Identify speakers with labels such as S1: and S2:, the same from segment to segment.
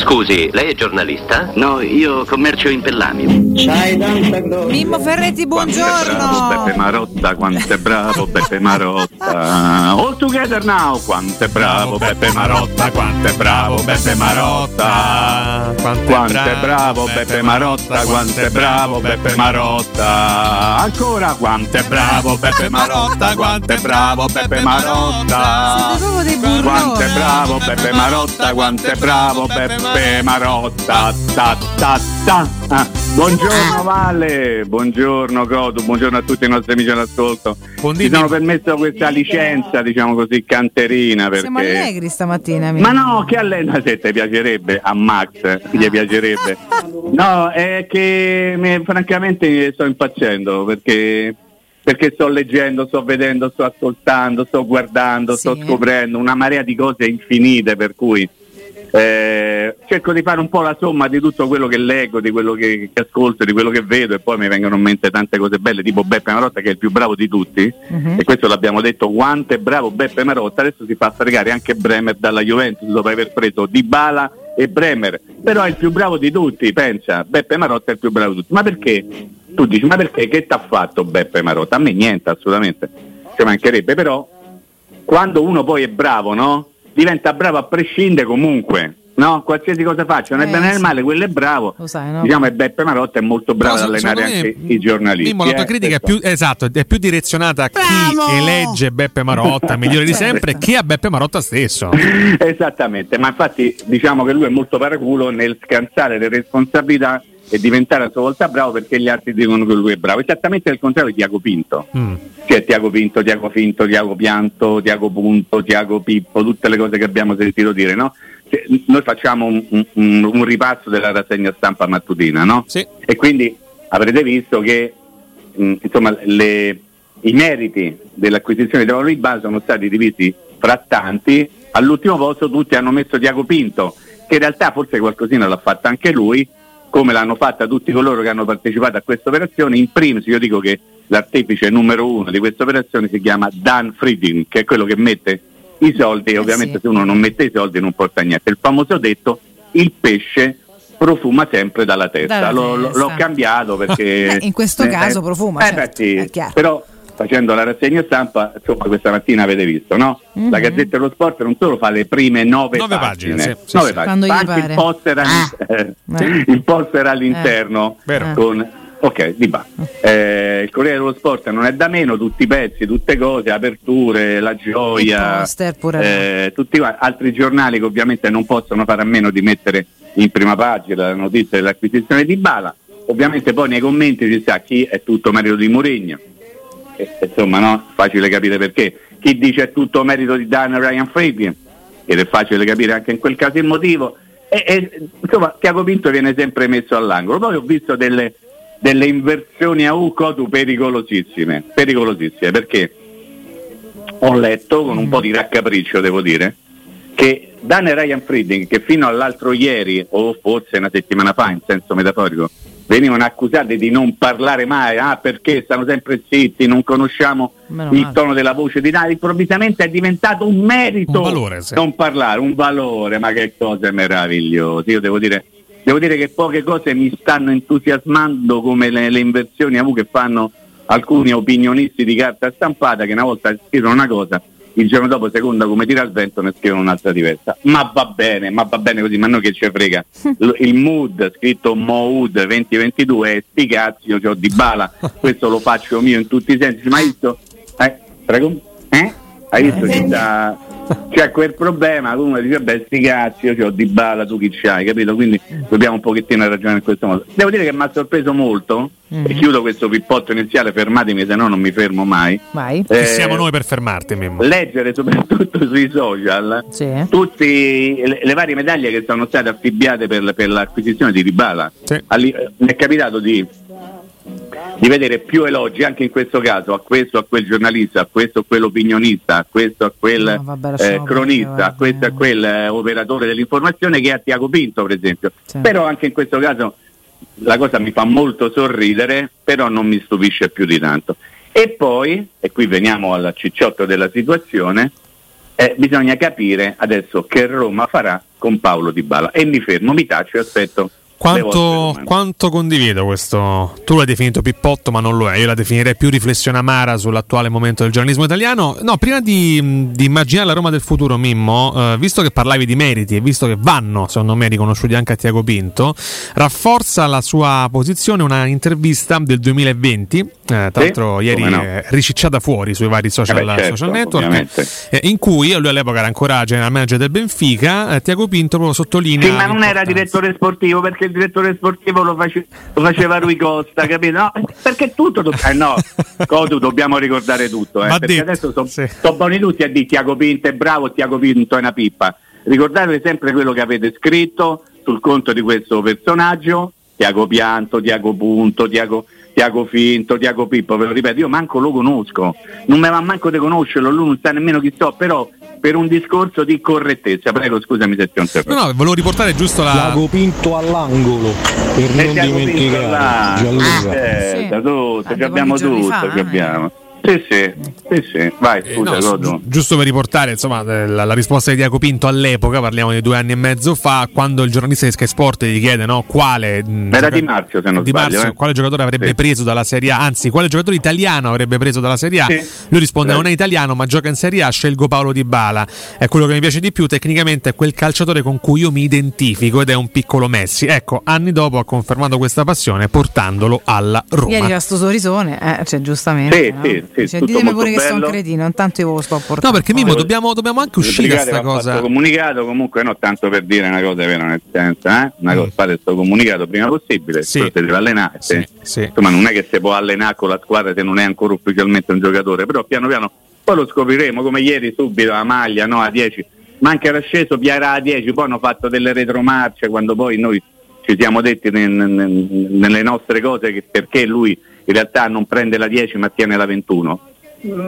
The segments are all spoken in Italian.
S1: Scusi, lei è giornalista?
S2: No, io commercio in pellami.
S3: Mimmo Ferretti,
S4: Quanto è bravo
S3: buongiorno.
S4: Beppe Marotta, quanto è bravo Beppe Marotta. All together now, quanto è bravo Beppe Marotta, quanto è bravo Beppe Marotta. Quanto è bravo Beppe Marotta, quanto è bravo Beppe Marotta. Ancora quanto è bravo Beppe Marotta, quanto è bravo Beppe Marotta. Quanto è bravo Beppe Marotta, quanto è bravo Beppe Marotta. Ta, ta, ta. Ah, Buongiorno Valle, buongiorno Godu, buongiorno a tutti i nostri amici all'ascolto. Mi sono permesso questa licenza, diciamo così, canterina
S3: Siamo
S4: perché...
S3: allegri stamattina.
S4: Ma no, che allena se ti piacerebbe a Max, gli piacerebbe. No, è che mi- francamente sto impazzendo perché, perché sto leggendo, sto vedendo, sto ascoltando, sto guardando, sto scoprendo una marea di cose infinite per cui eh, cerco di fare un po' la somma di tutto quello che leggo, di quello che, che ascolto, di quello che vedo e poi mi vengono in mente tante cose belle, tipo Beppe Marotta che è il più bravo di tutti e questo l'abbiamo detto quanto è bravo Beppe Marotta, adesso si fa fregare anche Bremer dalla Juventus dopo aver preso Dybala e Bremer, però è il più bravo di tutti, pensa, Beppe Marotta è il più bravo di tutti, ma perché? Tu dici, ma perché? Che t'ha fatto Beppe Marotta? A me niente, assolutamente, ci mancherebbe, però quando uno poi è bravo, no? Diventa bravo a prescindere comunque. No, qualsiasi cosa faccia, non è
S3: Eh,
S4: bene né
S3: sì.
S4: male, quello è bravo.
S3: Lo sai, no?
S4: Diciamo che Beppe Marotta è molto bravo
S5: Però,
S4: ad allenare anche
S5: me,
S4: i giornalisti.
S5: Mimmo, la tua
S4: eh,
S5: critica è più, esatto, è più direzionata a chi elegge Beppe Marotta, migliore di sempre, che a Beppe Marotta stesso.
S4: Esattamente, ma infatti diciamo che lui è molto paraculo nel scansare le responsabilità e diventare a sua volta bravo perché gli altri dicono che lui è bravo. Esattamente il contrario di Tiago Pinto.
S5: Mm.
S4: Cioè Tiago Pinto, Tiago Finto, Tiago Pianto, Tiago Punto, Tiago Pippo, tutte le cose che abbiamo sentito dire, no? Cioè, noi facciamo un, un- un ripasso della rassegna stampa mattutina, no? E quindi avrete visto che mh, insomma, le- i meriti dell'acquisizione di valori base sono stati divisi fra tanti. All'ultimo posto tutti hanno messo Tiago Pinto, che in realtà forse qualcosina l'ha fatta anche lui, come l'hanno fatta tutti coloro che hanno partecipato a questa operazione. In primis io dico che l'artefice numero uno di questa operazione si chiama Dan Friedin, che è quello che mette i soldi e ovviamente se uno non mette i soldi non porta niente. Il famoso detto il pesce profuma sempre dalla testa.
S3: Dalla
S4: l'ho-
S3: testa.
S4: l'ho cambiato perché...
S3: Beh, in questo caso profuma,
S4: eh,
S3: certo,
S4: sì.
S3: è chiaro.
S4: Però facendo la rassegna stampa, insomma questa mattina avete visto, no?
S3: Mhm.
S4: La Gazzetta dello Sport non solo fa le prime nove,
S5: Nove
S4: pagine,
S5: pagine, sì, sì,
S4: nove
S5: sì.
S4: pagine,
S3: Quando
S4: fa
S3: gli
S4: anche
S3: pare.
S4: il poster, all- eh, il poster all'interno
S5: Vero.
S4: con ok di ba. Eh, il Corriere dello Sport non è da meno, tutti i pezzi, tutte cose, aperture, la gioia,
S3: Il poster pure.
S4: eh, tutti altri giornali che ovviamente non possono fare a meno di mettere in prima pagina la notizia dell'acquisizione di Bala. Ovviamente poi nei commenti ci sta chi è tutto merito di Mourinho, e, insomma no, facile capire perché. Chi dice è tutto merito di Dan Ryan Friedkin, ed è facile capire anche in quel caso il motivo. E, e, insomma, Tiago Pinto viene sempre messo all'angolo. Poi ho visto delle, delle inversioni a Ucotu pericolosissime, pericolosissime, perché ho letto con un po' di raccapriccio, devo dire, che Dan e Ryan Friedkin, che fino all'altro ieri, o forse una settimana fa in senso metaforico, venivano accusati di non parlare mai, ah perché stanno sempre zitti, non conosciamo
S3: Meno
S4: il
S3: male.
S4: tono della voce di Dani, improvvisamente è diventato un merito
S5: Un valore, sì.
S4: non parlare, un valore, ma che cose meravigliose. Io devo dire, devo dire che poche cose mi stanno entusiasmando come le, le inversioni a che fanno alcuni opinionisti di carta stampata che una volta scrivono una cosa, il giorno dopo, seconda come tira il vento, ne scrivono un'altra diversa. Ma va bene, ma va bene così, ma noi che ci frega. Il mood, scritto Mood 2022, è sti cazzi, io ho di bala, questo lo faccio mio in tutti i sensi. Ma hai visto? Eh, prego? Eh? Hai visto? C'è, da- c'è quel problema, uno dice, beh, sti cazzi, io ho di bala, tu chi c'hai, capito? Quindi dobbiamo un pochettino ragionare in questo modo. Devo dire che mi ha sorpreso molto, e chiudo questo pippotto iniziale, fermatemi, se no non mi fermo mai.
S3: Vai.
S5: Chi
S4: Eh,
S5: siamo noi per fermarti, Mimmo?
S4: leggere soprattutto sui social tutte le, le varie medaglie che sono state affibbiate per, per l'acquisizione di Ribala. Alli- eh, mi è capitato di, di vedere più elogi anche in questo caso a questo, a quel giornalista, a questo, a quell'opinionista, a questo, a quel
S3: No, vabbè,
S4: eh, cronista, a questo, a quel eh, operatore dell'informazione che è a Tiago Pinto per esempio. Però anche in questo caso la cosa mi fa molto sorridere, però non mi stupisce più di tanto. E poi, e qui veniamo al cicciotto della situazione, eh, bisogna capire adesso che Roma farà con Paolo Di Bala. E mi fermo, mi taccio e aspetto
S5: quanto, quanto, condivido questo? Tu l'hai definito pippotto, ma non lo è. Io la definirei più riflessione amara sull'attuale momento del giornalismo italiano. No, prima di, di immaginare la Roma del futuro, Mimmo, eh, visto che parlavi di meriti e visto che vanno, secondo me, riconosciuti anche a Tiago Pinto, rafforza la sua posizione una intervista del 2020, eh, tra sì, l'altro ieri no. ricicciata fuori sui vari social,
S4: eh beh, certo,
S5: social network, eh, in cui lui all'epoca era ancora general manager del Benfica, eh, Tiago Pinto proprio sottolinea.
S4: Sì, ma non era direttore sportivo perché il direttore sportivo lo, face, lo faceva Rui Costa, capito? No, perché tutto, do- eh no, Cotu dobbiamo ricordare tutto, eh, perché detto, adesso sono sì. so buoni tutti a dire Tiago Pinto è bravo, Tiago Pinto è una pippa. Ricordatevi sempre quello che avete scritto sul conto di questo personaggio, Tiago Pianto, Tiago Punto, Tiago, Tiago Finto, Tiago Pippo, ve lo ripeto, io manco lo conosco, non mi va manco di conoscerlo, lui non sa nemmeno chi so, però per un discorso di correttezza. Prego, scusami se ti ho interrotto.
S5: No, no, volevo riportare giusto la.
S6: Tiago Pinto all'angolo per e non dimenticare.
S4: Gianluca. Eh, sì. da tutto, ci abbiamo tutto, ci eh. Sì, sì, sì, sì. Vai, eh, scusa,
S5: eh, no, giusto per riportare insomma, eh, la, la, risposta di Diaco Pinto all'epoca, parliamo di due anni e mezzo fa, quando il giornalista di Sky Sport gli chiede no, quale,
S4: Era di Marzio, se non
S5: di
S4: sbaglio,
S5: Marzio, eh. quale giocatore avrebbe sì. preso dalla Serie A, anzi quale giocatore italiano avrebbe preso dalla Serie A, sì. lui risponde non è italiano ma gioca in Serie A, scelgo Paolo Di Bala, è quello che mi piace di più, tecnicamente è quel calciatore con cui io mi identifico ed è un piccolo Messi. Ecco, anni dopo ha confermato questa passione portandolo alla Roma.
S3: Ieri c'è sto sorrisone, eh, cioè giustamente.
S4: Sì, no? sì, sì,
S3: cioè, ditemi pure che sono cretino, intanto io lo sto portando.
S5: No, perché Mimo, dobbiamo, dobbiamo anche uscire da questa cosa.
S4: comunicato comunque, no, tanto per dire una cosa vera, nel senso, eh? una cosa, mm. fate questo comunicato prima possibile, sì. si deve allenare. Sì, sì. Insomma, non è che si può allenare con la squadra se non è ancora ufficialmente un giocatore, però piano piano poi lo scopriremo, come ieri subito la maglia, no, a 10, ma anche era sceso, Piara a 10, poi hanno fatto delle retromarce quando poi noi ci siamo detti nelle nostre cose che perché lui in realtà non prende la 10 ma tiene la 21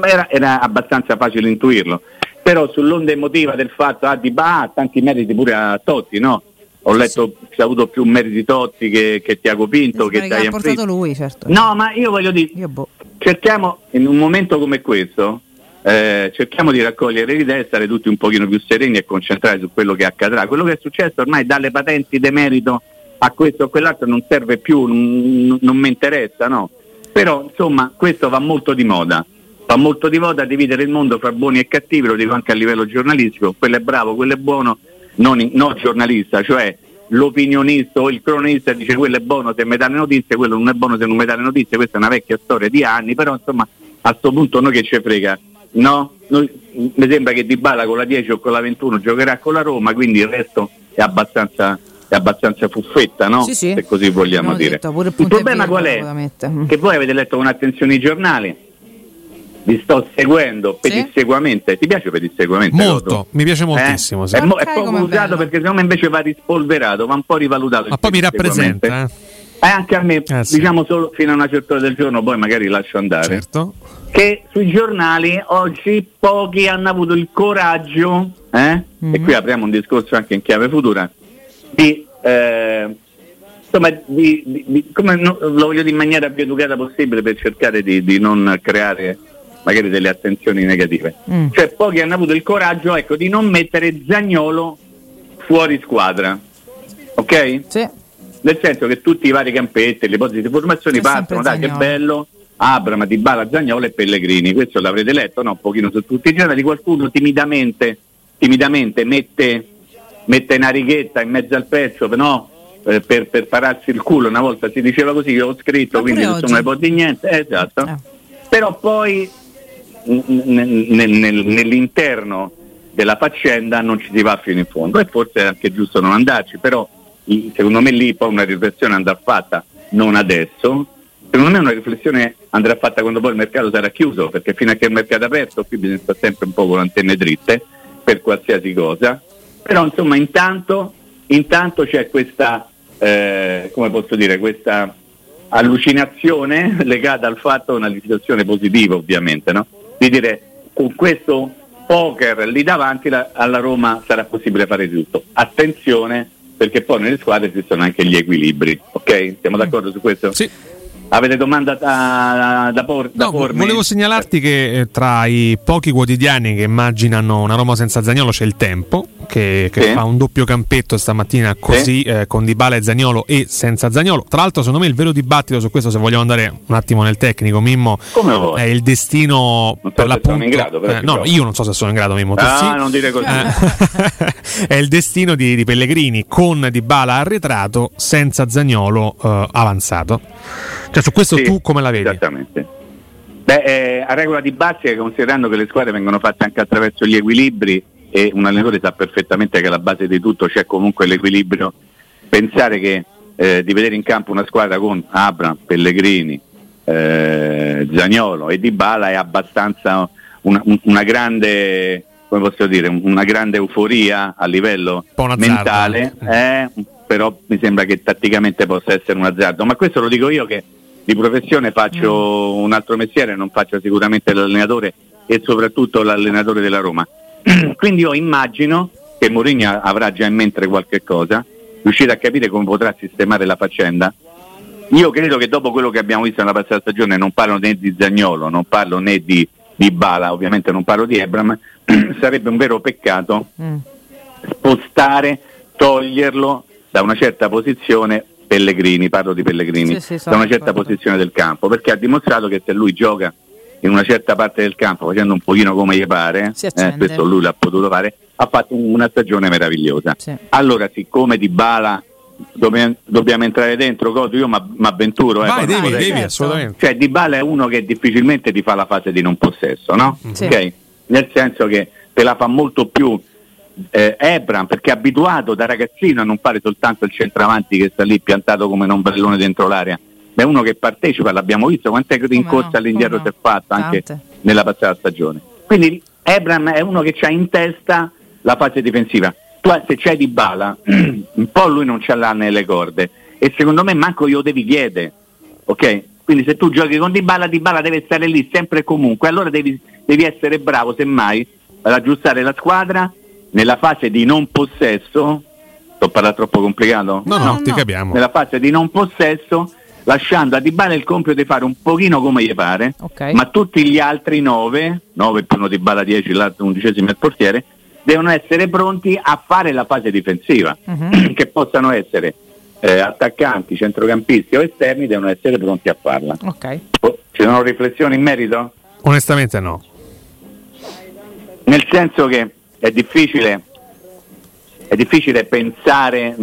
S4: era, era abbastanza facile intuirlo. Però sull'onda emotiva del fatto ah, di bah, tanti meriti pure a Totti, no? Ho letto sì. che ha avuto più meriti Totti che, che Tiago Pinto, che,
S3: che ha portato lui, certo.
S4: No, ma io voglio dire, io boh. cerchiamo in un momento come questo, eh, cerchiamo di raccogliere le idee, stare tutti un pochino più sereni e concentrati su quello che accadrà. Quello che è successo ormai dalle patenti de merito a questo o quell'altro non serve più, non, non mi interessa, no? Però insomma questo va molto di moda fa molto di moda dividere il mondo fra buoni e cattivi, lo dico anche a livello giornalistico, quello è bravo, quello è buono, non, non giornalista, cioè l'opinionista o il cronista dice quello è buono se mi dà le notizie, quello non è buono se non mi dà le notizie, questa è una vecchia storia di anni, però insomma a questo punto noi che ci frega, no? Noi, mi sembra che Di Bala con la 10 o con la 21 giocherà con la Roma, quindi il resto è abbastanza è abbastanza fuffetta, no?
S3: Sì, sì.
S4: Se così vogliamo dire.
S3: Detto, il,
S4: il problema qual è? Che voi avete letto con attenzione i giornali, vi sto seguendo sì? pedissequamente. Ti piace pedissequamente?
S5: Molto, Roto? mi piace moltissimo. Eh? Sì.
S4: È, mo- è poco usato perché secondo me invece va rispolverato, va un po' rivalutato.
S5: Ma poi mi rappresenta. Eh?
S4: Eh, anche a me, eh, sì. diciamo solo fino a una certa ora del giorno, poi magari lascio andare.
S5: Certo.
S4: Che sui giornali oggi pochi hanno avuto il coraggio, eh? mm-hmm. e qui apriamo un discorso anche in chiave futura, di eh, insomma, di, di, come no, lo voglio dire in maniera più educata possibile per cercare di, di non creare magari delle attenzioni negative. Mm. Cioè pochi hanno avuto il coraggio ecco, di non mettere Zagnolo fuori squadra. Ok?
S3: Sì.
S4: Nel senso che tutti i vari campetti, le ipotesi di formazione C'è partono, dai che bello, Abram, Di Bala, Zagnolo e Pellegrini. Questo l'avrete letto, no? Un pochino su tutti i giornali. Qualcuno timidamente, timidamente mette, mette una righetta in mezzo al pezzo, no? Eh, per, per, pararsi il culo, una volta si diceva così, io ho scritto, Ma quindi non ne può di niente, eh, esatto. Eh. Però poi nell'interno della faccenda non ci si va fino in fondo e forse è anche giusto non andarci, però secondo me lì poi una riflessione andrà fatta, non adesso, secondo me una riflessione andrà fatta quando poi il mercato sarà chiuso, perché fino a che il mercato è aperto qui bisogna stare sempre un po' con le antenne dritte per qualsiasi cosa, però insomma intanto, intanto c'è questa, eh, come posso dire, questa allucinazione legata al fatto, una situazione positiva ovviamente, no? di dire con questo poker lì davanti la, alla Roma sarà possibile fare tutto. Attenzione perché poi nelle squadre ci sono anche gli equilibri, ok? Siamo d'accordo su questo?
S5: Sì.
S4: Avete domanda da, da, por, da
S5: no,
S4: pormi?
S5: Volevo segnalarti che eh, tra i pochi quotidiani che immaginano una Roma senza Zagnolo c'è il Tempo, che, che sì. fa un doppio campetto stamattina così sì. eh, con Dybala e Zagnolo e senza Zagnolo. Tra l'altro, secondo me il vero dibattito su questo, se vogliamo andare un attimo nel tecnico, Mimmo, è il destino
S4: non so
S5: per l'appunto.
S4: In grado,
S5: eh, no, io non so se sono in grado, Mimmo.
S4: Ah,
S5: sì.
S4: non dire così.
S5: Eh, è il destino di, di, Pellegrini con Dybala arretrato, senza Zagnolo eh, avanzato. Cioè, su questo
S4: sì,
S5: tu come la vedi?
S4: Esattamente. Beh, eh, a regola di base, considerando che le squadre vengono fatte anche attraverso gli equilibri e un allenatore sa perfettamente che alla base di tutto c'è comunque l'equilibrio, pensare che eh, di vedere in campo una squadra con Abram, Pellegrini, eh, Zagnolo e Dybala è abbastanza una, una grande come posso dire, una grande euforia a livello mentale, eh, però mi sembra che tatticamente possa essere un azzardo. Ma questo lo dico io che di professione faccio mm. un altro mestiere, non faccio sicuramente l'allenatore e soprattutto l'allenatore della Roma. Quindi io immagino che Mourinho avrà già in mente qualche cosa, riuscire a capire come potrà sistemare la faccenda. Io credo che dopo quello che abbiamo visto nella passata stagione, non parlo né di Zagnolo, non parlo né di, di Bala, ovviamente non parlo di Ebram, sarebbe un vero peccato mm. spostare, toglierlo da una certa posizione Pellegrini, parlo di Pellegrini, sì, sì, da una certa posizione del campo, perché ha dimostrato che se lui gioca in una certa parte del campo facendo un pochino come gli pare, eh, questo lui l'ha potuto fare, ha fatto una stagione meravigliosa. Sì. Allora siccome Di Bala dobbiamo, dobbiamo entrare dentro, Coto, io mi avventuro. Eh,
S5: Vai, devi, devi, certo. assolutamente.
S4: Cioè Di Bala è uno che difficilmente ti fa la fase di non possesso, no? Sì. Okay? nel senso che te la fa molto più eh, Ebram perché è abituato da ragazzino a non fare soltanto il centravanti che sta lì piantato come un ombrellone dentro l'area, ma è uno che partecipa, l'abbiamo visto, quante rincorse no, all'indietro si è fatto anche nella passata stagione. Quindi Ebram è uno che ha in testa la fase difensiva. Tu se c'è di bala, un po' lui non ce l'ha nelle corde e secondo me manco io devi chiedere, ok? Quindi se tu giochi con Dybala, Dybala deve stare lì sempre e comunque, allora devi, devi essere bravo semmai ad aggiustare la squadra nella fase di non possesso, sto parlando troppo complicato?
S5: No, no, no, ti capiamo.
S4: Nella fase di non possesso, lasciando a Dybala il compito di fare un pochino come gli pare, okay. ma tutti gli altri 9, 9 più uno Dybala 10, l'altro undicesimo il portiere, devono essere pronti a fare la fase difensiva, uh-huh. che possano essere eh, attaccanti, centrocampisti o esterni devono essere pronti a farla.
S3: Okay.
S4: Ci sono riflessioni in merito?
S5: Onestamente no.
S4: Nel senso che è difficile, è difficile pensare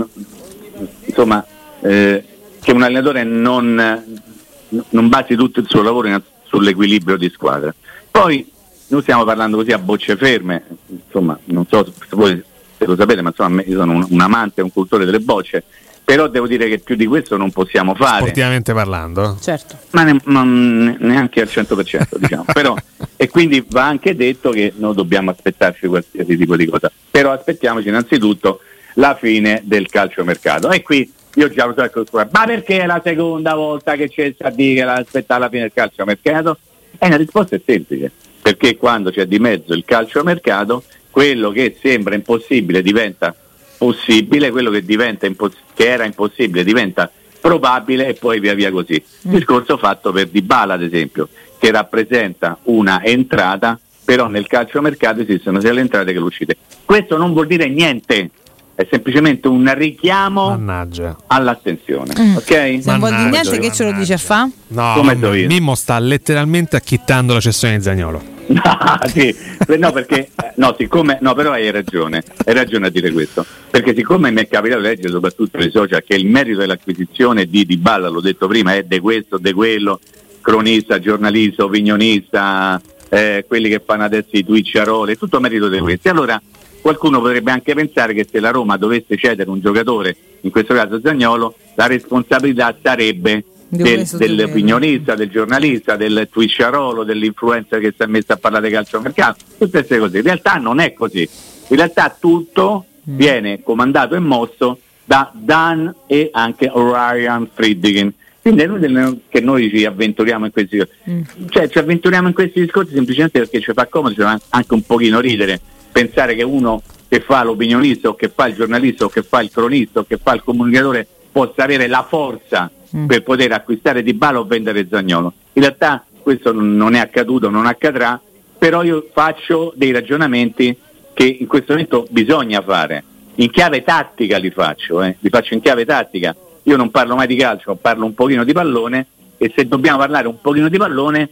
S4: insomma, eh, che un allenatore non, non basi tutto il suo lavoro in, sull'equilibrio di squadra. Poi noi stiamo parlando così a bocce ferme, insomma, non so se voi se lo sapete, ma insomma io sono un, un amante, un cultore delle bocce però devo dire che più di questo non possiamo fare.
S5: Sportivamente parlando.
S3: Certo.
S4: Ma ne, non, neanche al 100%, diciamo. Però, e quindi va anche detto che non dobbiamo aspettarci qualsiasi tipo di cosa. Però aspettiamoci innanzitutto la fine del calciomercato. E qui io già lo so, ecco, ma perché è la seconda volta che c'è a dire che aspettare la fine del calciomercato? E la risposta è semplice, perché quando c'è di mezzo il calciomercato, quello che sembra impossibile diventa possibile, quello che, impos- che era impossibile diventa probabile e poi via via così. Mm. Discorso fatto per Dybala ad esempio, che rappresenta una entrata, però nel calciomercato esistono sia le entrate che le uscite. Questo non vuol dire niente, è semplicemente un richiamo
S5: Mannaggia.
S4: all'attenzione. Mm. Ok?
S3: Se non vuol dire niente, che ce lo dice a fa?
S5: No, Come Mimmo sta letteralmente acchittando la cessione di Zagnolo.
S4: No, sì, no, perché, no, siccome, no, però hai ragione, hai ragione a dire questo, perché siccome mi è capitato di leggere soprattutto sui social che il merito dell'acquisizione di Di Balla, l'ho detto prima, è di questo, di quello, cronista, giornalista, opinionista, eh, quelli che fanno adesso i Twitch tutto merito di questi. Allora qualcuno potrebbe anche pensare che se la Roma dovesse cedere un giocatore, in questo caso Zagnolo, la responsabilità sarebbe del, dell'opinionista, del giornalista, del twitcherolo, dell'influencer che si è messo a parlare di calciomercato, tutte queste cose. In realtà non è così. In realtà tutto mm. viene comandato e mosso da Dan e anche Ryan Friedkin. Quindi è inutile che noi ci avventuriamo in questi mm. cioè ci avventuriamo in questi discorsi semplicemente perché ci fa comodo, ci fa anche un pochino ridere pensare che uno che fa l'opinionista o che fa il giornalista o che fa il cronista o che fa il comunicatore possa avere la forza mm. per poter acquistare Di Bala o vendere Zagnolo. In realtà questo non è accaduto, non accadrà, però io faccio dei ragionamenti che in questo momento bisogna fare. In chiave tattica li faccio, eh? li faccio in chiave tattica. Io non parlo mai di calcio, parlo un pochino di pallone e se dobbiamo parlare un pochino di pallone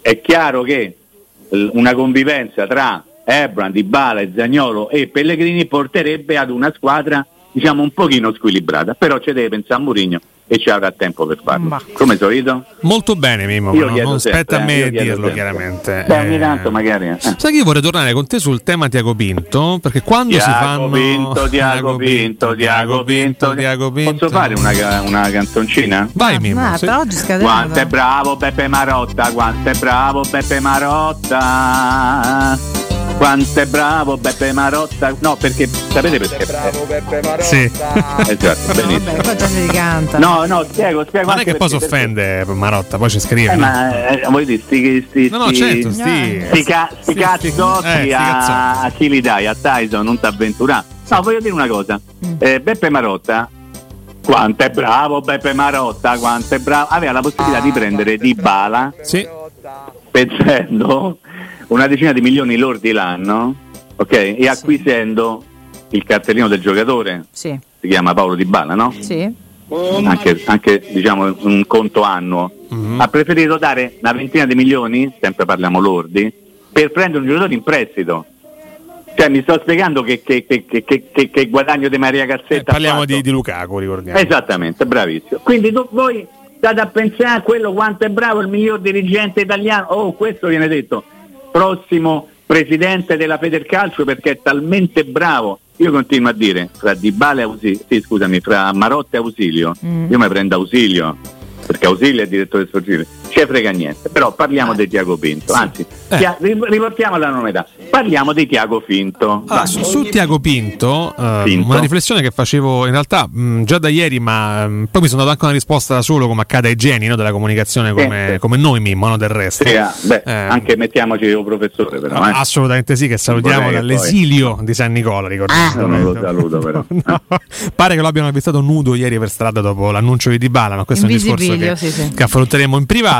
S4: è chiaro che una convivenza tra Ebran, Di Bala, Zagnolo e Pellegrini porterebbe ad una squadra diciamo un pochino squilibrata, però ci deve pensare a Mourinho e ci avrà tempo per farlo. Ma. Come solito?
S5: Molto bene, Mimmo. Io non aspetta a me dirlo sempre. chiaramente.
S4: Beh, ogni eh, tanto magari. Eh.
S5: Sai che io vorrei tornare con te sul tema Tiago Pinto? Perché quando
S4: Tiago
S5: si fanno.
S4: Pinto, Tiago Pinto, Tiago Pinto, Tiago Pinto. Posso fare una, una canzoncina?
S5: Vai, Mimmo. Ah, sì.
S4: Quanto è bravo Beppe Marotta, quanto è bravo Beppe Marotta. Quanto è bravo Beppe Marotta. No, perché sapete perché? Quanto
S6: è bravo Beppe Marotta.
S5: Sì.
S4: Esatto, benissimo.
S3: Vabbè, poi si canta.
S4: No, no, spiego, spiego.
S5: Non è che poi si offende Marotta, poi ci scrive.
S4: Eh, ma eh, vuoi dire, sti, sti,
S5: No, no, certo, sti,
S4: sti, ca- sti cazzotti eh, a, a chi li dai? A Tyson, non t'avventurare. No, voglio dire una cosa. Mm. Eh, Beppe Marotta quanto è bravo Beppe Marotta, quanto è bravo. Aveva la possibilità di prendere Di Bala
S5: sì.
S4: pensando una decina di milioni lordi l'anno, ok? E acquisendo il cartellino del giocatore,
S3: sì.
S4: si chiama Paolo Di Bala, no?
S3: Sì.
S4: Anche, anche diciamo un conto annuo. Mm-hmm. Ha preferito dare una ventina di milioni, sempre parliamo lordi, per prendere un giocatore in prestito. Cioè, mi sto spiegando che, che, che, che guadagno di Maria Cazzetta. Eh,
S5: parliamo di, di, Lukaku, ricordiamo.
S4: Esattamente, bravissimo. Quindi tu, voi state a pensare a quello quanto è bravo il miglior dirigente italiano. Oh, questo viene detto prossimo presidente della Federcalcio perché è talmente bravo. Io continuo a dire, fra Di Bale e Ausilio, sì, scusami, fra Marotta e Ausilio, mm. io mi prendo Ausilio, perché Ausilio è direttore sportivo ci frega niente. Però parliamo di Tiago Pinto, anzi, eh. riportiamo alla novità. Parliamo di Tiago Pinto.
S5: Ah, su, su, Tiago Pinto, uh, Pinto, una riflessione che facevo in realtà mh, già da ieri, ma mh, poi mi sono dato anche una risposta da solo, come accade ai geni no, della comunicazione, come, come noi Mimmo, no, del resto.
S4: Sì, ah, beh, eh, anche mettiamoci il professore, però. Eh.
S5: Assolutamente sì, che salutiamo dall'esilio poi. di San Nicola, ricordiamo.
S4: Ah, non lo saluto, però. no,
S5: pare che lo abbiano avvistato nudo ieri per strada dopo l'annuncio di Dybala, ma questo è un discorso che, sì, sì. che affronteremo in privato.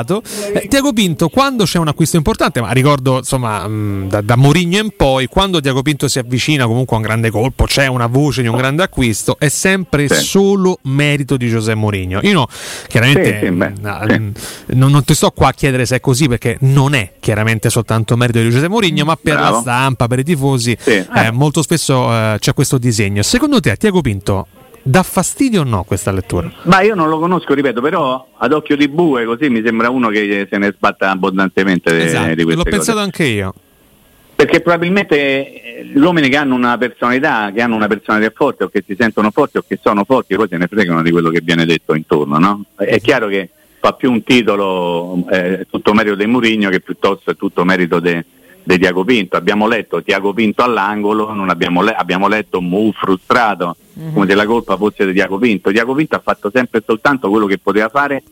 S5: Eh, Tiago Pinto, quando c'è un acquisto importante, ma ricordo insomma mh, da, da Mourinho in poi, quando Tiago Pinto si avvicina comunque a un grande colpo, c'è una voce di un grande acquisto, è sempre sì. solo merito di Giuseppe Mourinho. Io no, chiaramente sì, sì, beh, mh, non, non, ti sto qua a chiedere se è così perché non è chiaramente soltanto merito di Giuseppe Mourinho, ma per Bravo. la stampa, per i tifosi, eh, molto spesso eh, c'è questo disegno. Secondo te Tiago Pinto Dà fastidio o no questa lettura?
S4: Ma io non lo conosco, ripeto, però ad occhio di bue così mi sembra uno che se ne sbatta abbondantemente
S5: esatto,
S4: di queste
S5: L'ho
S4: cose.
S5: pensato anche io.
S4: Perché probabilmente eh, gli uomini che hanno una personalità, che hanno una personalità forte o che si sentono forti o che sono forti, poi se ne fregano di quello che viene detto intorno, no? È chiaro che fa più un titolo eh, tutto merito di Murigno che piuttosto è tutto merito de, di Tiago Pinto. Abbiamo letto Tiago Pinto all'angolo, abbiamo, le- abbiamo, letto Mu frustrato, mm-hmm. come se la colpa fosse di Tiago Pinto. Tiago Pinto ha fatto sempre soltanto quello che poteva fare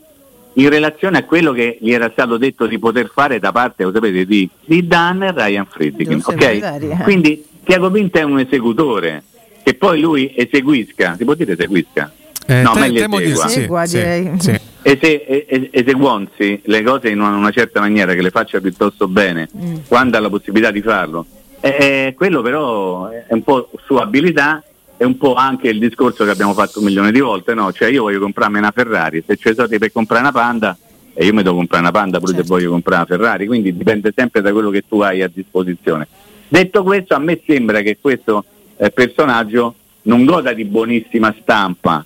S4: in relazione a quello che gli era stato detto di poter fare da parte, lo sapete, di, di Dan e Ryan Friedrich. Okay? Quindi Tiago Pinto è un esecutore, che poi lui eseguisca, si può dire eseguisca?
S5: Eh, no, te, meglio temo esegua. Di,
S3: esegua, sì, direi.
S5: Sì,
S4: sì. eseguonsi le cose in una, una, certa maniera, che le faccia piuttosto bene, mm. quando ha la possibilità di farlo. Eh, quello però è un po' sua abilità è un po' anche il discorso che abbiamo fatto un milione di volte, no? Cioè io voglio comprarmi una Ferrari, se c'è soldi per comprare una Panda e io mi devo comprare una Panda pure certo. se voglio comprare una Ferrari, quindi dipende sempre da quello che tu hai a disposizione. Detto questo, a me sembra che questo eh, personaggio non goda di buonissima stampa,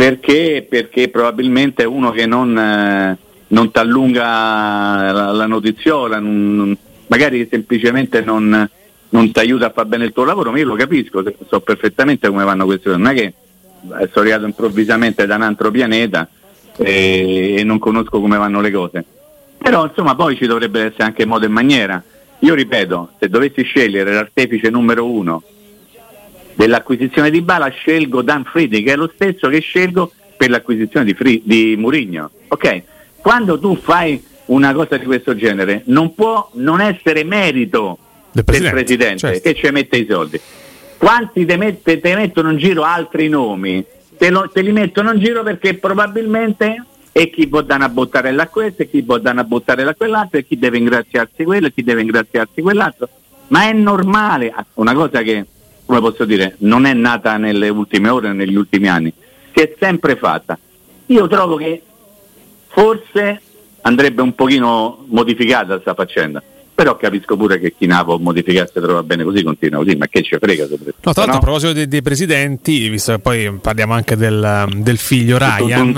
S4: perché? Perché probabilmente è uno che non, eh, non ti allunga la, la notiziola, non, magari semplicemente non, non ti aiuta a fare bene il tuo lavoro, ma io lo capisco, so perfettamente come vanno queste cose, non è che sono arrivato improvvisamente da un altro pianeta e, e non conosco come vanno le cose. Però insomma poi ci dovrebbe essere anche modo e maniera. Io ripeto, se dovessi scegliere l'artefice numero uno dell'acquisizione di Bala scelgo Dan Friedrich, che è lo stesso che scelgo per l'acquisizione di, Fri- di Murigno. Ok? Quando tu fai una cosa di questo genere non può non essere merito del presidente, del presidente certo. che ci mette i soldi. Quanti te, mette, te mettono in giro altri nomi te, lo, te li mettono in giro perché probabilmente e chi può dare una bottarella a questo, e chi può dare una bottarella a quell'altro, e chi deve ingraziarsi quello, e chi deve ingraziarsi quell'altro. Ma è normale, una cosa che, come posso dire, non è nata nelle ultime ore, negli ultimi anni, si è sempre fatta. Io trovo che forse andrebbe un pochino modificata questa faccenda però capisco pure che chi Napo modificasse trova bene così continua così, ma che ci frega soprattutto.
S5: No, tra l'altro no? a proposito dei, dei, presidenti, visto che poi parliamo anche del, del figlio Ryan.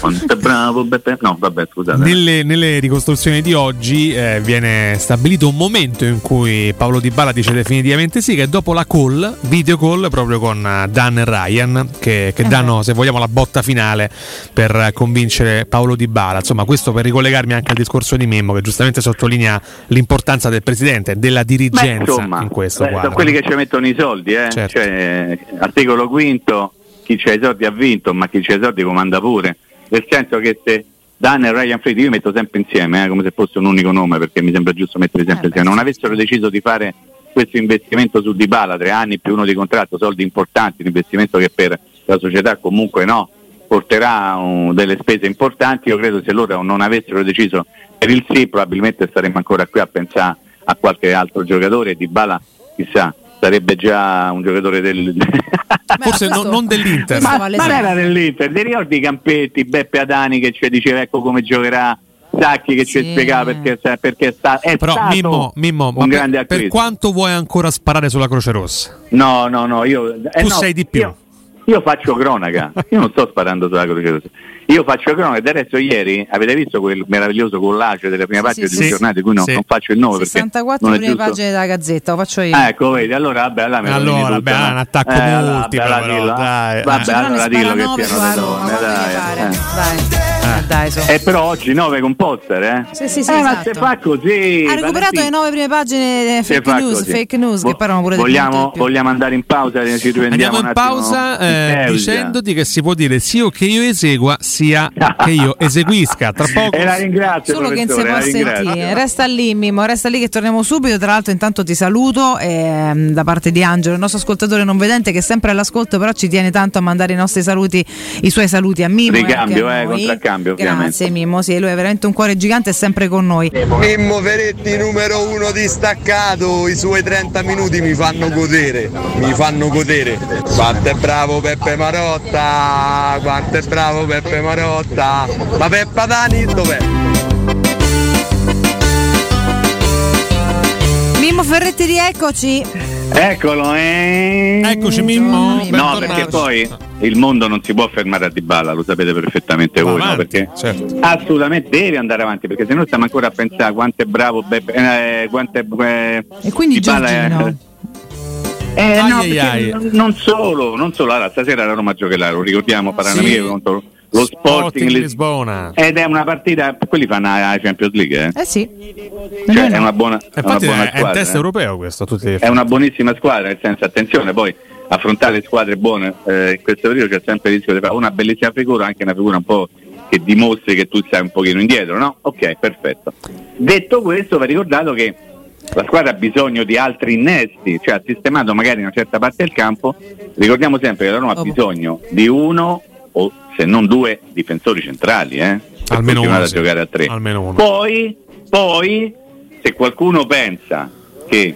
S4: Quanto è bravo Beppe. No, vabbè, scusate.
S5: Nelle, nelle ricostruzioni di oggi eh, viene stabilito un momento in cui Paolo Di Bala dice definitivamente sì, che dopo la call, video call proprio con Dan e Ryan, che, che danno, se vogliamo, la botta finale per convincere Paolo Di Bala. Insomma, questo per ricollegarmi anche al discorso di Memmo che giustamente sottolinea l'importanza del presidente, della dirigenza beh, insomma, in questo beh,
S4: Sono quelli che ci mettono i soldi, eh? certo. cioè, articolo quinto, chi c'ha i soldi ha vinto, ma chi c'ha i soldi comanda pure. Nel senso che se Dan e Ryan Fried, io metto sempre insieme, eh, come se fosse un unico nome, perché mi sembra giusto mettere sempre eh, insieme, non avessero deciso di fare questo investimento su Dybala, tre anni più uno di contratto, soldi importanti, un investimento che per la società comunque no, porterà um, delle spese importanti, io credo se loro non avessero deciso per il sì probabilmente staremmo ancora qui a pensare a qualche altro giocatore, Di Bala chissà sarebbe già un giocatore del
S5: forse questo, non, dell'Inter
S4: ma, ma non era dell'Inter ti ricordi i Campetti, Beppe Adani che ci diceva ecco come giocherà Sacchi che sì. ci spiegava perché, perché sta, è
S5: però
S4: stato
S5: Mimmo, Mimmo un grande per, per, quanto vuoi ancora sparare sulla Croce Rossa?
S4: no no no io,
S5: eh, tu
S4: no,
S5: sei di più
S4: io, io faccio cronaca, io non sto sparando sulla Croce Rossa. Io faccio cronaca, del resto ieri avete visto quel meraviglioso collage delle prime pagine sì, di un sì, giornale di cui no, non faccio il nome
S3: 64
S4: perché
S3: prime pagine della Gazzetta, lo faccio io.
S4: Ah, ecco, vedi, allora vabbè, allora,
S5: allora beh, un attacco eh, multiplo,
S4: allora, però, dai. Vabbè, allora dillo che piano donne, dai.
S3: Eh. dai. Eh, so.
S4: eh, però oggi 9 con poster, eh?
S3: Sì, sì, sì.
S4: Eh,
S3: esatto.
S4: ma se fa così.
S3: Ha recuperato le 9 prime pagine fake news, fake news, che parlano pure
S4: vogliamo, vogliamo andare in pausa
S5: ci Andiamo in pausa eh, dicendoti che si può dire sia che io esegua sia che io eseguisca. Tra poco.
S4: E la ringrazio.
S3: Solo che non si può sentire. Resta lì, Mimo, resta lì che torniamo subito. Tra l'altro, intanto ti saluto eh, da parte di Angelo, il nostro ascoltatore non vedente che è sempre all'ascolto, però ci tiene tanto a mandare i nostri saluti, i suoi saluti a Mimo.
S4: Ricambio, eh, contraccambio, ovviamente.
S3: Grazie, Mimmo. Sì, lui è veramente un cuore gigante e sempre con noi.
S7: Mimmo Veretti, numero uno distaccato. I suoi 30 minuti mi fanno godere. Mi fanno godere. Quanto è bravo Peppe Marotta! Quanto è bravo Peppe Marotta! Ma Peppa Dani dov'è?
S3: Mimmo Ferretti, rieccoci.
S4: Eccolo, eh.
S5: Eccoci Mimmo.
S4: No, perché poi il mondo non si può fermare a Dybala, lo sapete perfettamente Va voi, avanti, no? Perché certo. assolutamente deve andare avanti, perché se no stiamo ancora a pensare quanto è bravo Beppe, eh, quanto è
S3: eh, E quindi Dybala.
S4: È, eh, ai no, ai ai. non solo, non solo, allora, stasera la Roma giocherà, lo ricordiamo, farà sì. contro lo Sporting,
S5: Lisbona.
S4: Ed è una partita, quelli fanno la Champions League, eh?
S3: Eh sì.
S4: Cioè, è una buona,
S5: una
S4: buona
S5: è,
S4: squadra. È
S5: un test
S4: eh?
S5: europeo questo,
S4: È una buonissima squadra, nel senso, attenzione, poi affrontare squadre buone eh, in questo periodo c'è sempre il rischio di fare una bellissima figura, anche una figura un po' che dimostri che tu stai un pochino indietro, no? Ok, perfetto. Detto questo, va ricordato che la squadra ha bisogno di altri innesti, cioè ha sistemato magari una certa parte del campo, ricordiamo sempre che la Roma ha bisogno di uno o se non due difensori centrali, eh,
S5: almeno uno,
S4: a
S5: sì.
S4: giocare a tre. Poi, poi, se qualcuno pensa che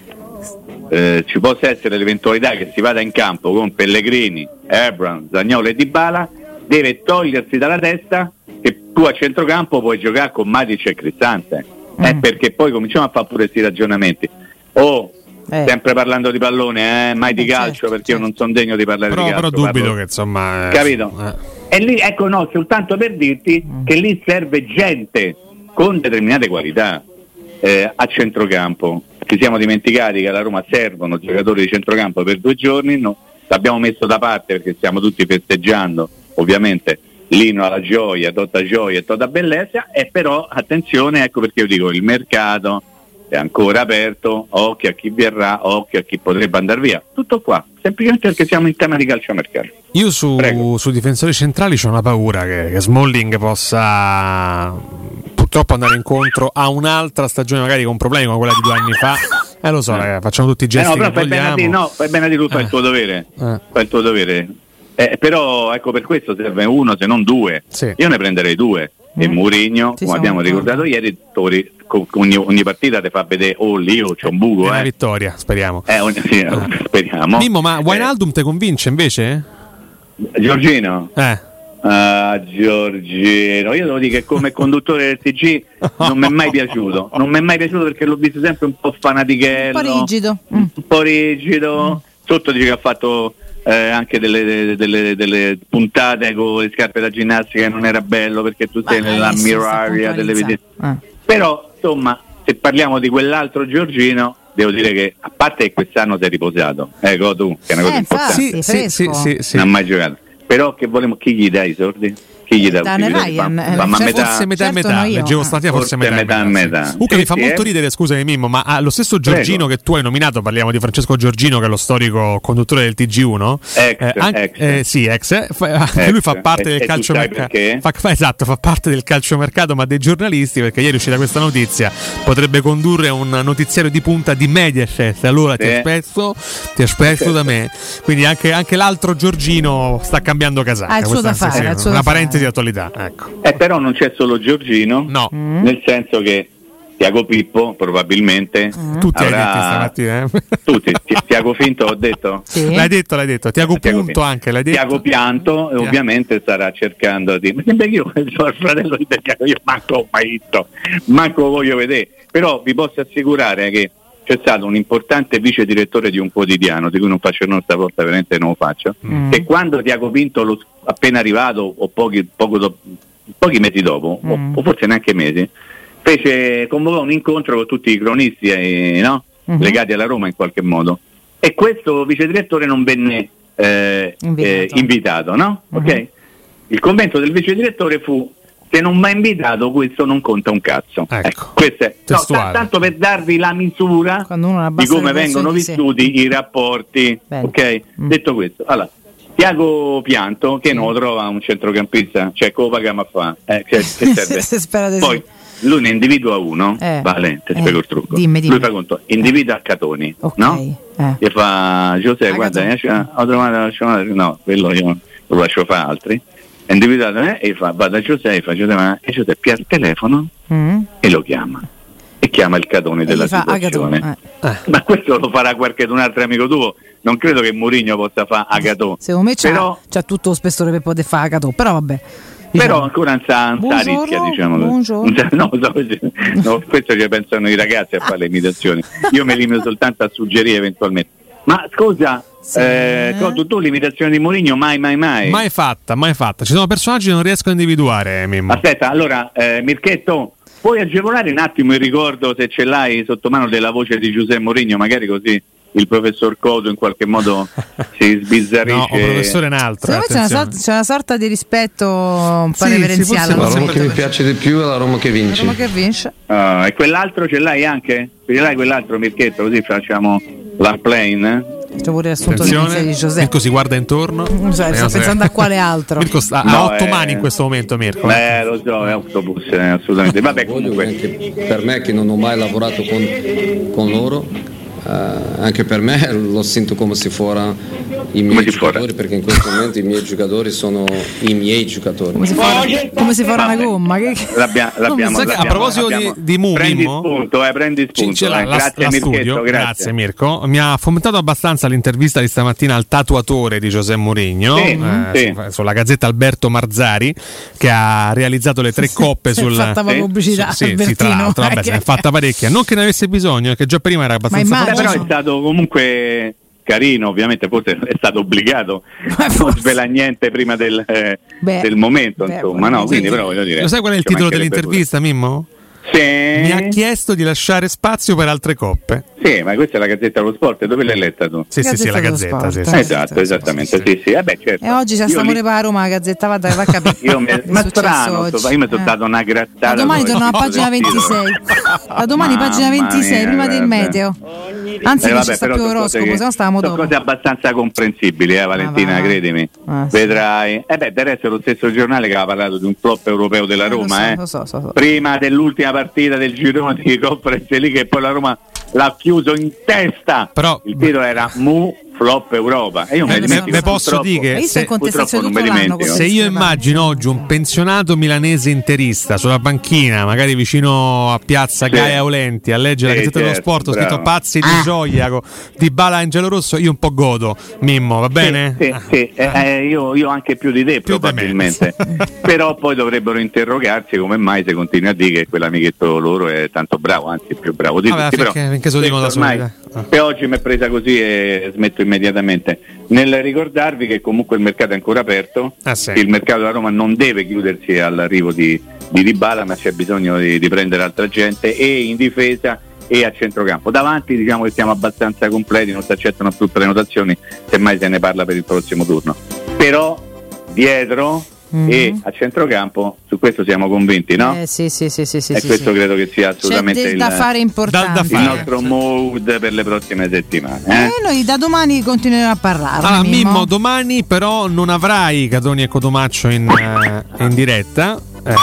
S4: eh, ci possa essere l'eventualità che si vada in campo con Pellegrini, Ebram, Zagnolo e Dybala, deve togliersi dalla testa che tu a centrocampo puoi giocare con Matic e Cristante. Eh, mm. perché poi cominciamo a fare pure questi ragionamenti. O eh. sempre parlando di pallone, eh, mai di eh, calcio certo, perché certo. io non sono degno di parlare
S5: però,
S4: di calcio.
S5: Però dubito
S4: parlo...
S5: che insomma.
S4: Eh, Capito? E lì, ecco no, soltanto per dirti mm. che lì serve gente con determinate qualità eh, a centrocampo. Ci siamo dimenticati che alla Roma servono giocatori di centrocampo per due giorni, no, l'abbiamo messo da parte perché stiamo tutti festeggiando, ovviamente Lino alla gioia, tutta gioia e tutta bellezza, e però attenzione, ecco perché io dico il mercato è ancora aperto, occhio a chi verrà, occhio a chi potrebbe andare via. Tutto qua, semplicemente perché siamo in tema di calciomercato.
S5: Io su, su difensori centrali ho una paura che, che Smalling possa purtroppo andare incontro a un'altra stagione magari con problemi come quella di due anni fa Eh lo so,
S4: Eh.
S5: ragazzi, facciamo tutti i
S4: Eh
S5: gesti
S4: no, però fai bene dire, no, fai bene a dire, tu fai
S5: Eh.
S4: il tuo dovere.
S5: Eh.
S4: Fai il tuo dovere. Eh, però ecco per questo serve uno se non due.
S5: Sì.
S4: Io ne prenderei due. E Murigno,
S3: Sì,
S4: come abbiamo ricordato ieri, tori- ogni, ogni partita ti fa vedere oh lì oh, c'è un buco.
S5: Una
S4: Eh.
S5: vittoria, speriamo.
S4: Eh, ogni- sì, speriamo.
S5: Mimmo, ma
S4: Eh,
S5: Wijnaldum te convince invece?
S4: Giorgino.
S5: Eh.
S4: Ah, Giorgino, io devo dire che come conduttore del TG non mi è mai piaciuto, non mi è mai piaciuto perché l'ho visto sempre un po' fanatichello,
S3: Un po' rigido. Mm.
S4: un po' rigido. Sotto dice che ha fatto eh, anche delle, delle- delle puntate con le scarpe da ginnastica non era bello perché tu sei nella delle vedette.
S3: Eh.
S4: Però insomma, se parliamo di quell'altro Giorgino, devo dire che a parte che quest'anno si è riposato, ecco tu, che è una cosa
S3: Eh,
S4: importante.
S5: Sì, sì, sì, sì, sì.
S4: Non ha mai giocato. Però che volemo, chi gli dai i soldi? Chi gli dà soldi?
S3: Ryan,
S4: Ma-
S3: eh,
S4: ma a
S3: certo,
S4: metà-
S5: Forse metà e
S3: Certo,
S5: metà, leggevo stamattina forse,
S4: Forse
S5: metà, e
S4: metà
S5: metà.
S4: metà.
S5: Comunque
S4: Sì,
S5: mi fa
S4: sì,
S5: molto
S4: eh.
S5: ridere, scusami Mimmo, ma ah, lo stesso Giorgino che tu hai nominato, parliamo di Francesco Giorgino che è lo storico conduttore del TG1.
S4: Ex,
S5: anche-
S4: ex.
S5: eh, sì, ex, eh, fa-
S4: Ex.
S5: lui fa parte
S4: E-
S5: del calciomercato.
S4: perché?
S5: Fa, fa- esatto, fa parte del calciomercato, ma dei giornalisti, perché ieri è uscita questa notizia, potrebbe condurre un notiziario di punta di Mediaset. Allora ti
S4: Sì.
S5: aspetto, ti aspetto da me. Quindi anche, anche l'altro Giorgino sta cambiando casacca.
S3: Ha il suo da fare, il suo
S5: una
S3: da
S5: parentesi
S3: fare.
S5: di attualità. Ecco.
S4: Eh, però non c'è solo Giorgino,
S5: No.
S3: Mm.
S4: nel senso che Tiago Pippo probabilmente
S3: Mm.
S5: Tutti hai detti stamattina. Eh?
S4: Tutti, Ti- Tiago Finto ho detto?
S3: Sì.
S5: L'hai detto, l'hai detto. Tiago
S4: Tiago
S5: Punto
S4: Pinto.
S5: anche, l'hai detto.
S4: Tiago Pianto
S5: Tia-
S4: ovviamente starà cercando di... Ma sembra che io sono il fratello di Tiago, io manco ho mai visto, manco lo voglio vedere, però vi posso assicurare che c'è stato un importante vice direttore di un quotidiano, di cui non faccio il nome stavolta, veramente non lo faccio,
S3: Mm.
S4: che quando Tiago Pinto, lo- appena arrivato, o pochi, do- pochi mesi dopo, o-
S3: Mm.
S4: o, forse neanche mesi, fece, convocò un incontro con tutti i cronisti eh, no?
S3: Mhm.
S4: legati alla Roma in qualche modo. E questo vice direttore non venne eh,
S3: Invitato.
S4: eh, invitato, no?
S3: Mhm.
S4: Ok? Il commento del vice direttore fu se non mi ha invitato questo non conta un cazzo.
S5: Ecco.
S4: questo è no, ta- tanto per darvi la misura di come vengono
S3: pressioni, sì.
S4: vissuti i rapporti.
S3: Bene.
S4: Ok?
S3: Mm.
S4: Detto questo, allora, Tiago Pianto che non lo trova un centrocampista, cioè come lo paghiamo a fare? Eh, cioè, che serve?
S3: Se spera di
S4: Poi
S3: sì.
S4: lui ne individua uno,
S3: Eh.
S4: vale, ti
S3: Eh.
S4: spiego il trucco.
S3: Dimmi, dimmi.
S4: Lui fa conto, individua Catoni,
S3: Ok.
S4: no?
S3: Eh.
S4: Gli fa Giuseppe, guarda, eh, ho trovato la no, quello io lo lascio fare altri. È individuato eh, e fa, va da Giuseppe, fa Giuseppe, ma- e Giuseppe pia il telefono
S3: Mm.
S4: e lo chiama. E chiama il Catone
S3: E
S4: della
S3: fa
S4: situazione.
S3: Agatone. Eh.
S4: Ma questo lo farà qualche un altro amico tuo. Non credo che Mourinho possa fare Agatò.
S3: Secondo me c'ha,
S4: Però,
S3: c'ha tutto lo spessore per poter fare Agatò, però vabbè.
S4: però
S3: Diciamo.
S4: ancora non sa, rischia, diciamo.
S3: buongiorno.
S4: No, no, questo ci pensano i ragazzi a fare le imitazioni. Io mi limito soltanto a suggerire eventualmente. Ma scusa,
S3: Sì.
S4: eh, tu l'imitazione di Mourinho mai, mai, mai?
S5: Mai fatta, mai fatta. Ci sono personaggi che non riesco a individuare, Mimmo.
S4: Aspetta, allora, eh, Mirchetto, puoi agevolare un attimo il ricordo se ce l'hai sotto mano della voce di Giuseppe Mourinho, magari così il professor Codo in qualche modo si sbizzarrisce.
S5: No, un professore è un altro.
S3: Secondo me c'è una, sorta, c'è una sorta di rispetto un po'
S5: Sì,
S6: La Roma che mi piace di più è la Roma che vince.
S3: Roma che vince.
S4: Ah, e quell'altro ce l'hai anche? Ce l'hai quell'altro Mirchetto, così facciamo la plane?
S3: C'è pure l'assunto di
S5: Attenzione,
S3: di Giuseppe.
S5: Mirko si guarda intorno. Vediamo
S3: sto pensando a quale altro.
S5: Mirko sta
S4: No,
S5: a otto
S4: eh.
S5: mani in questo momento, Mirko.
S4: Eh, lo so, è autobus, eh, assolutamente. Vabbè,
S6: Voglio
S4: comunque.
S6: anche per me che non ho mai lavorato con, con loro, eh, anche per me lo sento come se fossero i miei giocatori, perché in questo momento i miei giocatori sono i miei giocatori.
S3: Come si fa, come si fa una gomma? Che...
S4: L'abbiamo, l'abbiamo,
S5: che a
S4: l'abbiamo-
S5: proposito di-
S4: l'abbiamo-
S5: di Mu,
S4: prendi spunto, eh, prendi spunto. eh.
S5: la,
S4: grazie
S5: la
S4: Mirchetto,
S5: studio,
S4: grazie.
S5: Mirko. Mi ha fomentato abbastanza l'intervista di stamattina al tatuatore di Giuseppe Mourinho
S4: Sì,
S5: eh,
S4: sì.
S5: su- sulla gazzetta Alberto Marzari che ha realizzato le tre coppe
S3: Si è
S5: sul
S3: fatta
S4: Sì.
S3: pubblicità.
S5: Sì, sì, tra l'altro, vabbè, se ne è fatta parecchia. Non che ne avesse bisogno, che già prima era abbastanza
S3: immagino.
S4: Beh, però è stato comunque carino, ovviamente forse è stato obbligato
S3: Ma
S4: a non svelare niente prima del, eh,
S3: Beh,
S4: del momento,
S3: beh,
S4: insomma, no? Quindi però voglio dire.
S5: Lo sai qual è il titolo dell'intervista, Mimmo?
S4: Sì.
S5: Mi ha chiesto di lasciare spazio per altre coppe.
S4: Sì, ma questa è la Gazzetta dello Sport, dove l'hai letta tu?
S5: Sì, sì, sì, la
S3: Gazzetta.
S5: Sì, sì.
S4: Esatto, esattamente, sì, sì. Eh beh, certo.
S3: E oggi c'è
S4: Io
S3: sta
S4: lì-
S3: la Roma, la gazzetta, vada, va a capire.
S4: Io mi- ma strano,
S3: oggi.
S4: sto- io mi sono
S3: Eh.
S4: dato una grattata.
S3: Da domani torno a pagina
S4: titolo del
S3: 26.
S4: titolo.
S3: Da domani pagina
S4: Mamma
S3: 26,
S4: mia,
S3: prima del meteo. Anzi,
S4: Eh, vabbè,
S3: ci sta più
S4: sono cose
S3: oroscopo, se no stavamo
S4: sono
S3: dopo.
S4: cose abbastanza comprensibili, eh, Valentina,
S3: va.
S4: credimi.
S3: Ah, sì.
S4: Vedrai. Eh beh, del resto è lo stesso giornale che aveva parlato di un flop europeo della
S3: Eh,
S4: Roma, eh.
S3: lo so, so, so.
S4: Prima dell'ultima partita del girone di Conference League che poi la Roma l'ha chiuso in testa.
S5: Però-
S4: il titolo era Mu Flop Europa. E io me
S5: Eh, me- me posso dire che se- Se io immagino oggi un pensionato milanese interista sulla panchina, magari vicino a piazza
S4: Sì.
S5: Gaia Aulenti, a leggere la
S4: Sì,
S5: Gazzetta dello
S4: certo,
S5: Sport, ho scritto
S4: bravo.
S5: pazzi di gioia co- di Bala Angelo Rosso, io un po' godo. Mimmo, va bene?
S4: Sì, sì,
S5: Ah.
S4: sì, eh, eh, io, io anche più di te
S5: di
S4: probabilmente. Però poi dovrebbero interrogarsi come mai se continui a dire che quell'amichetto loro è tanto bravo, anzi più bravo di
S5: Vabbè,
S4: tutti.
S5: finché-
S4: Però
S5: finché se lo dicono da soli. Ah.
S4: Per oggi mi è presa così e smetto immediatamente. Nel ricordarvi che comunque il mercato è ancora aperto,
S5: Ah, sì.
S4: il mercato della Roma non deve chiudersi all'arrivo di, di Dybala, ma c'è bisogno di, di prendere altra gente e in difesa e a centrocampo. Davanti diciamo che siamo abbastanza completi, non si accettano più prenotazioni, semmai se ne parla per il prossimo turno. Però dietro
S3: Mhm.
S4: e a centrocampo su questo siamo convinti, no?
S3: Eh, sì, sì, sì, sì, sì,
S4: e
S3: sì,
S4: questo
S3: sì.
S4: credo che sia
S3: C'è
S4: assolutamente
S3: del
S4: il,
S3: da fare importante.
S5: Da- da
S4: il
S5: fare.
S4: nostro mood per le prossime settimane. eh?
S3: E noi da domani continueremo a parlare.
S5: Allora, Mimmo, domani però non avrai Catoni e Cotomaccio in, eh, in diretta, eh,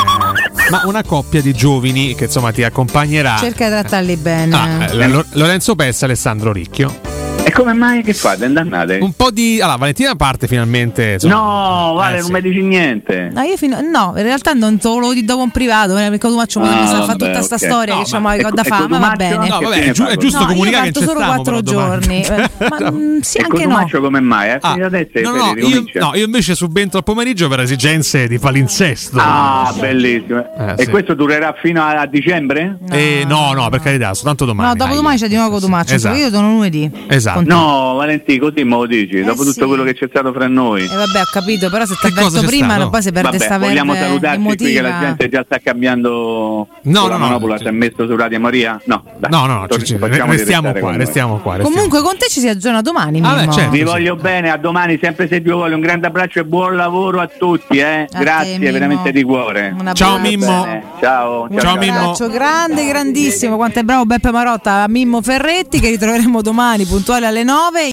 S5: ma una coppia di giovani che insomma ti accompagnerà.
S3: Cerca di trattarli bene.
S5: Ah, eh, Lo- Lorenzo Pessa e Alessandro Ricchio.
S4: E come mai che fate? Andannate?
S5: Un po' di. Allora, Valentina parte finalmente. insomma.
S4: No, Vale,
S5: Eh,
S4: non
S5: sì.
S4: mi dici niente.
S3: No, io fino- no, in realtà non te lo dire dopo un privato, eh, perché tu faccio
S4: Ah,
S3: mi fa tutta sta
S4: ok.
S3: storia
S5: No,
S3: che c'è
S5: ma-
S3: da
S4: ecco-
S3: fame,
S4: ecco,
S3: va bene.
S5: No,
S4: Che
S5: vabbè, è, giu- è giusto
S3: No, io
S5: comunicare che
S3: parto
S5: c'è
S3: solo quattro giorni. Eh, ma, mm, sì, anche no.
S4: Come mai? È
S5: Ah,
S4: adesso
S5: no, no, io, no, io invece subentro al pomeriggio per esigenze di palinsesto.
S4: Ah, bellissimo.
S5: Eh,
S4: e questo durerà fino a, dicembre?
S5: Eh, no, no, per carità, soltanto domani.
S3: No, dopo domani c'è di nuovo Cotumaccio,
S5: Esatto.
S3: io sono lunedì.
S5: Esatto.
S3: Con-
S4: No, Valentì, così me lo dici, dopo
S3: Eh,
S4: tutto
S3: sì.
S4: quello che c'è stato fra noi.
S3: E vabbè, ho capito, però se ti
S5: c'è
S3: prima,
S5: stato?
S3: poi si perde
S4: Vabbè,
S3: sta
S4: vogliamo
S3: verve
S4: salutarci qui che
S3: emotiva.
S4: la gente già sta cambiando
S5: No, no, no,
S4: manopola, si è messo su Radio Maria? No, dai,
S5: No, no, no,
S4: tor-
S5: ci- restiamo qua,
S4: noi.
S5: restiamo qua. restiamo
S3: Comunque con te ci si aggiorna domani,
S5: Ah, beh, certo.
S4: Vi
S5: Sì.
S4: voglio bene, a domani, sempre se Dio vuole. Un grande abbraccio e buon lavoro a tutti, eh.
S3: A
S4: Grazie,
S3: te,
S4: veramente di cuore.
S3: Un
S5: Ciao. Mimmo.
S4: Bene, Ciao,
S3: Un
S5: Ciao, Mimmo.
S3: abbraccio grande, grandissimo. Quanto è bravo Beppe Marotta a Mimmo Ferretti che ritroveremo domani puntuale alle 9.